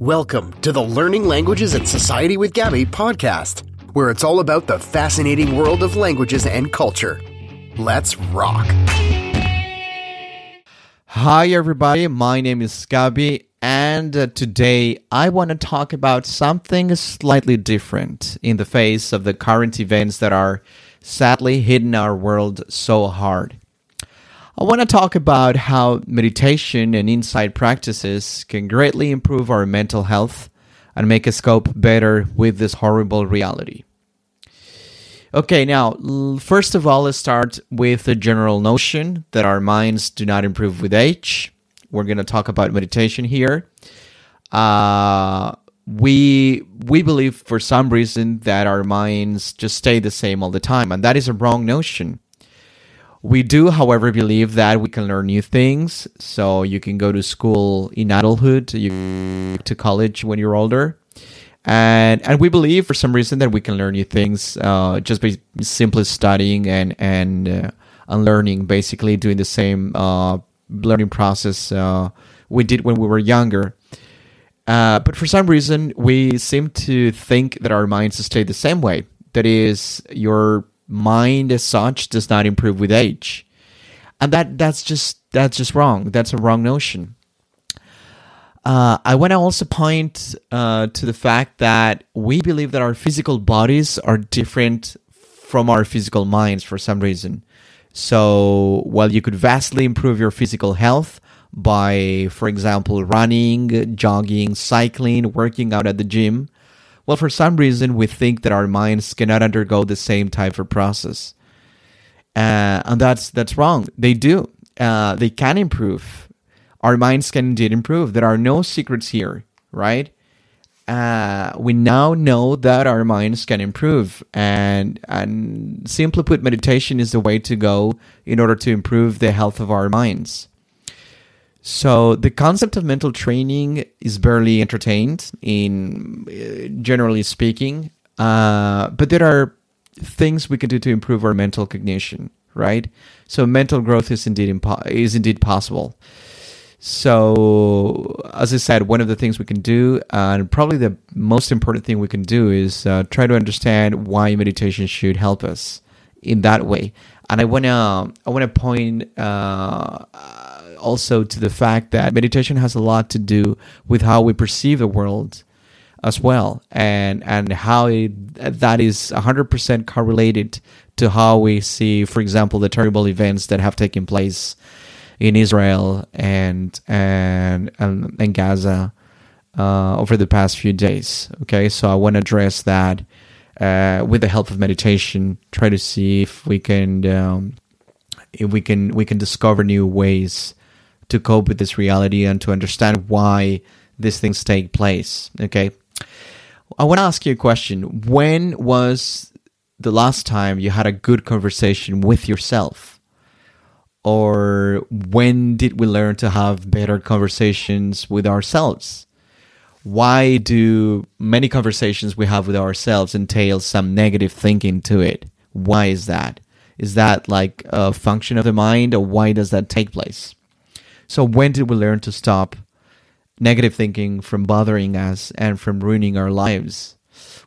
Welcome to the Learning Languages in Society with Gabi podcast, where it's all about the fascinating world of languages and culture. Let's rock. Hi, everybody. My name is Gabi, and uh, today I want to talk about something slightly different in the face of the current events that are sadly hitting our world so hard. I want to talk about how meditation and insight practices can greatly improve our mental health and make us cope better with this horrible reality. Okay, now, first of all, let's start with the general notion that our minds do not improve with age. We're going to talk about meditation here. Uh, we we believe for some reason that our minds just stay the same all the time, and that is a wrong notion. We do, however, believe that we can learn new things. So you can go to school in adulthood, you to college when you're older, and and we believe for some reason that we can learn new things uh, just by simply studying and and uh, and learning, basically doing the same uh, learning process uh, we did when we were younger. Uh, but for some reason, we seem to think that our minds stay the same way. That is, your mind as such does not improve with age. And that that's just that's just wrong. That's a wrong notion. Uh, I want to also point uh, to the fact that we believe that our physical bodies are different from our physical minds for some reason. So, while you could vastly improve your physical health by, for example, running, jogging, cycling, working out at the gym, well, for some reason, we think that our minds cannot undergo the same type of process, uh, and that's that's wrong. They do. Uh, they can improve. Our minds can indeed improve. There are no secrets here, right? Uh, we now know that our minds can improve, and and simply put, meditation is the way to go in order to improve the health of our minds. So the concept of mental training is barely entertained in uh, generally speaking, uh, but there are things we can do to improve our mental cognition, right? So mental growth is indeed impo- is indeed possible. So as I said, one of the things we can do, uh, and probably the most important thing we can do, is uh, try to understand why meditation should help us in that way. And I wanna I wanna point. Uh, also to the fact that meditation has a lot to do with how we perceive the world as well and and how it, that is 100% correlated to how we see for example the terrible events that have taken place in Israel and and and, and Gaza uh, over the past few days okay so I want to address that uh, with the help of meditation try to see if we can um, if we can we can discover new ways to cope with this reality and to understand why these things take place. Okay. I want to ask you a question. When was the last time you had a good conversation with yourself? Or when did we learn to have better conversations with ourselves? Why do many conversations we have with ourselves entail some negative thinking to it? Why is that? Is that like a function of the mind, or why does that take place? So when did we learn to stop negative thinking from bothering us and from ruining our lives?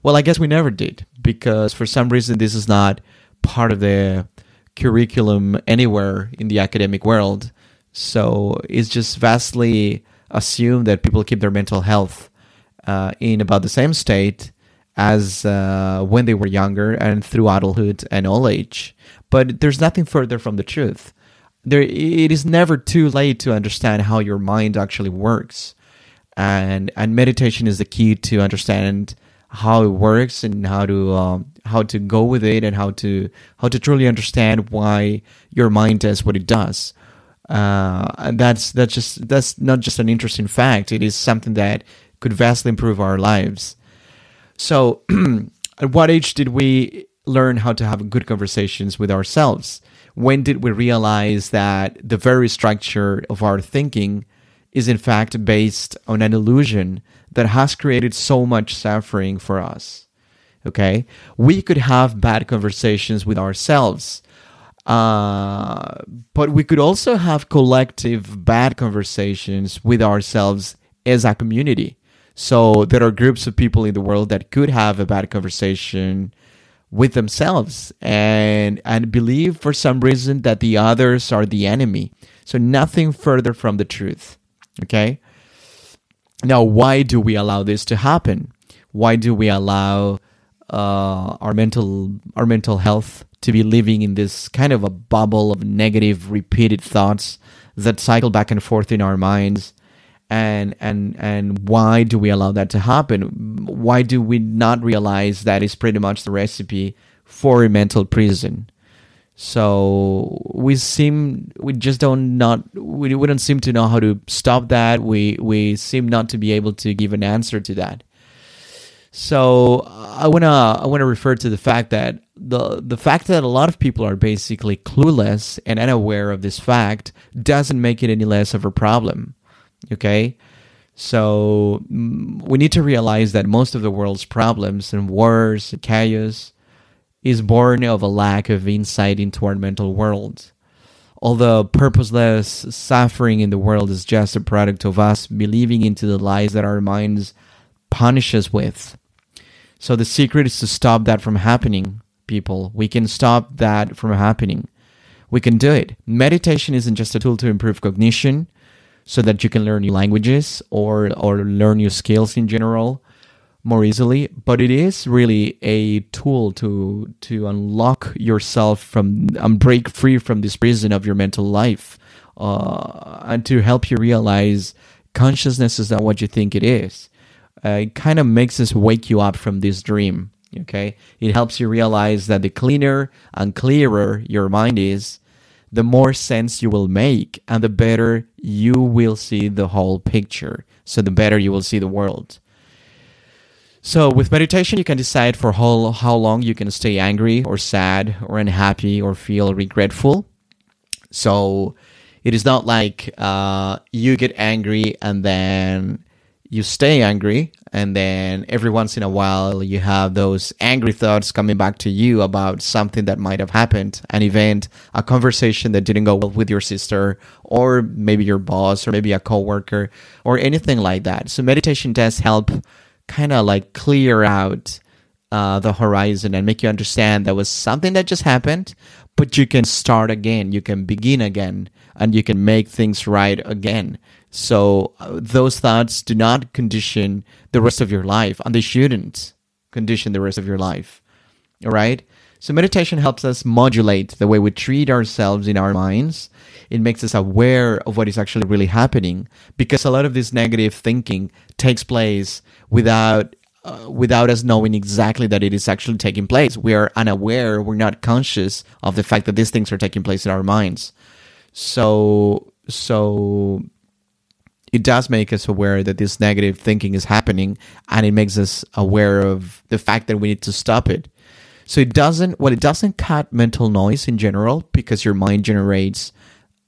Well, I guess we never did because for some reason this is not part of the curriculum anywhere in the academic world. So it's just vastly assumed that people keep their mental health uh, in about the same state as uh, when they were younger and through adulthood and old age. But there's nothing further from the truth. There it is never too late to understand how your mind actually works. And and meditation is the key to understand how it works and how to um, how to go with it and how to how to truly understand why your mind does what it does uh, that's that's just that's not just an interesting fact. It is something that could vastly improve our lives. So at what age did we learn how to have good conversations with ourselves? When did we realize that the very structure of our thinking is in fact based on an illusion that has created so much suffering for us? Okay, we could have bad conversations with ourselves, uh, but we could also have collective bad conversations with ourselves as a community. So there are groups of people in the world that could have a bad conversation with themselves and and believe for some reason that the others are the enemy. So nothing further from the truth. Okay? Now why do we allow this to happen? Why do we allow uh, our mental our mental health to be living in this kind of a bubble of negative repeated thoughts that cycle back and forth in our minds. And and and why do we allow that to happen? Why do we not realize that is pretty much the recipe for a mental prison? So we seem we just don't not we, we don't seem to know how to stop that. We we seem not to be able to give an answer to that. So I wanna I wanna refer to the fact that the the fact that a lot of people are basically clueless and unaware of this fact doesn't make it any less of a problem. Okay, so mm, we need to realize that most of the world's problems and wars and chaos is born of a lack of insight into our mental world. Although purposeless suffering in the world is just a product of us believing into the lies that our minds punish us with so the secret is to stop that from happening, people. We can stop that from happening. We can do it. Meditation isn't just a tool to improve cognition so that you can learn new languages or or learn new skills in general more easily, but it is really a tool to to unlock yourself from and break free from this prison of your mental life, uh, and to help you realize consciousness is not what you think it is uh, it kind of makes us wake you up from this dream. Okay, it helps you realize that the cleaner and clearer your mind is, the more sense you will make, and the better you will see the whole picture. So the better you will see the world. So with meditation, you can decide for how, how long you can stay angry or sad or unhappy or feel regretful. So it is not like uh, you get angry and then you stay angry and then every once in a while you have those angry thoughts coming back to you about something that might have happened an event a conversation that didn't go well with your sister or maybe your boss or maybe a coworker or anything like that. So meditation does help kind of like clear out uh, the horizon and make you understand that was something that just happened but you can start again you can begin again and you can make things right again so uh, those thoughts do not condition the rest of your life, and they shouldn't condition the rest of your life. All right? So meditation helps us modulate the way we treat ourselves in our minds. It makes us aware of what is actually really happening because a lot of this negative thinking takes place without uh, without us knowing exactly that it is actually taking place. We are unaware, we're not conscious of the fact that these things are taking place in our minds. So so it does make us aware that this negative thinking is happening and it makes us aware of the fact that we need to stop it. So it doesn't, well, it doesn't cut mental noise in general because your mind generates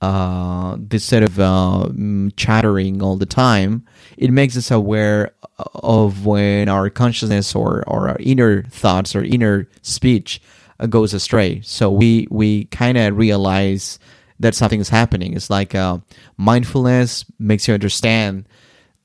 uh, this set of uh, mm, chattering all the time. It makes us aware of when our consciousness or, or our inner thoughts or inner speech uh, goes astray. So we, we kind of realize that something is happening. It's like uh, mindfulness makes you understand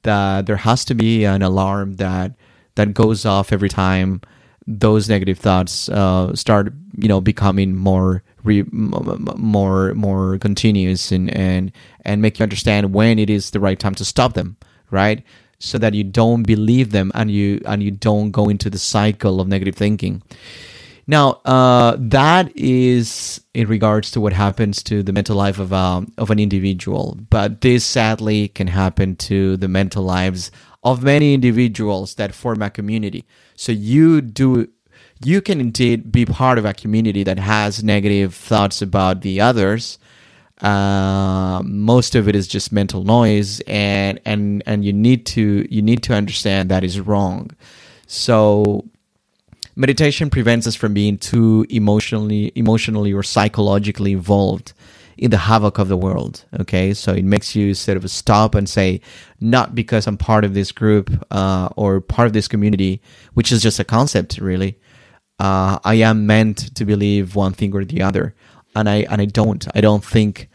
that there has to be an alarm that that goes off every time those negative thoughts uh, start, you know, becoming more re- more more continuous and and and make you understand when it is the right time to stop them, right? So that you don't believe them and you and you don't go into the cycle of negative thinking. Now, uh, that is in regards to what happens to the mental life of um, of an individual, but this sadly can happen to the mental lives of many individuals that form a community. So you do you can indeed be part of a community that has negative thoughts about the others. Uh, most of it is just mental noise, and and and you need to you need to understand that is wrong. So meditation prevents us from being too emotionally emotionally or psychologically involved in the havoc of the world okay? So it makes you sort of stop and say not because i'm part of this group uh, or part of this community which is just a concept really. Uh, i am meant to believe one thing or the other and i and i don't. I don't think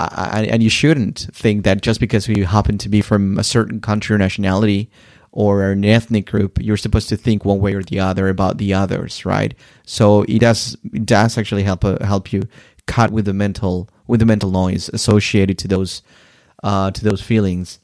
I, and you shouldn't think that just because you happen to be from a certain country or nationality or an ethnic group, you're supposed to think one way or the other about the others, right? So it does it does actually help uh, help you cut with the mental with the mental noise associated to those uh, to those feelings,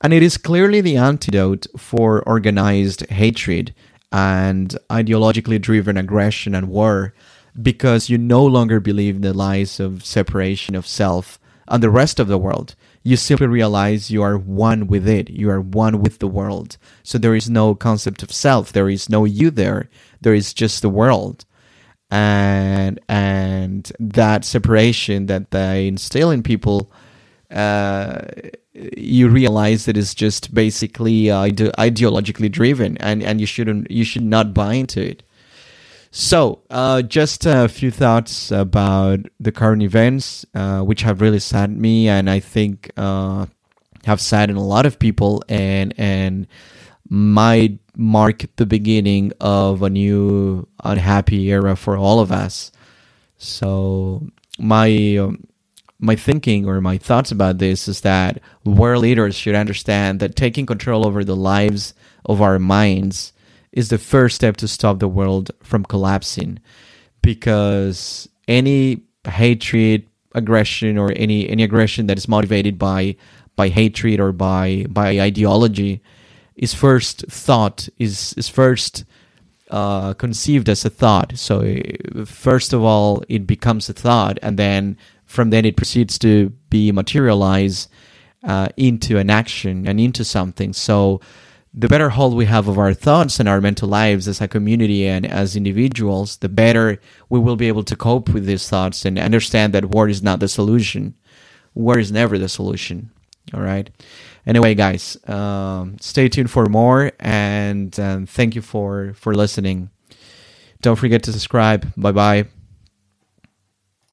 and it is clearly the antidote for organized hatred and ideologically driven aggression and war, because you no longer believe in the lies of separation of self and the rest of the world you simply realize you are one with it. You are one with the world. So there is no concept of self. There is no you there. There is just the world. And and that separation that they instill in people, uh, you realize that it's just basically uh, ide- ideologically driven, and, and you shouldn't you should not buy into it. So, uh, just a few thoughts about the current events, uh, which have really saddened me, and I think uh, have saddened a lot of people, and and might mark the beginning of a new unhappy era for all of us. So, my um, my thinking or my thoughts about this is that world leaders should understand that taking control over the lives of our minds is the first step to stop the world from collapsing because any hatred aggression or any any aggression that is motivated by by hatred or by by ideology is first thought is is first uh, conceived as a thought. So first of all it becomes a thought and then from then it proceeds to be materialized uh, into an action and into something. So the better hold we have of our thoughts and our mental lives as a community and as individuals, the better we will be able to cope with these thoughts and understand that war is not the solution. War is never the solution. All right. Anyway, guys, um, stay tuned for more and um, thank you for for listening. Don't forget to subscribe. Bye bye.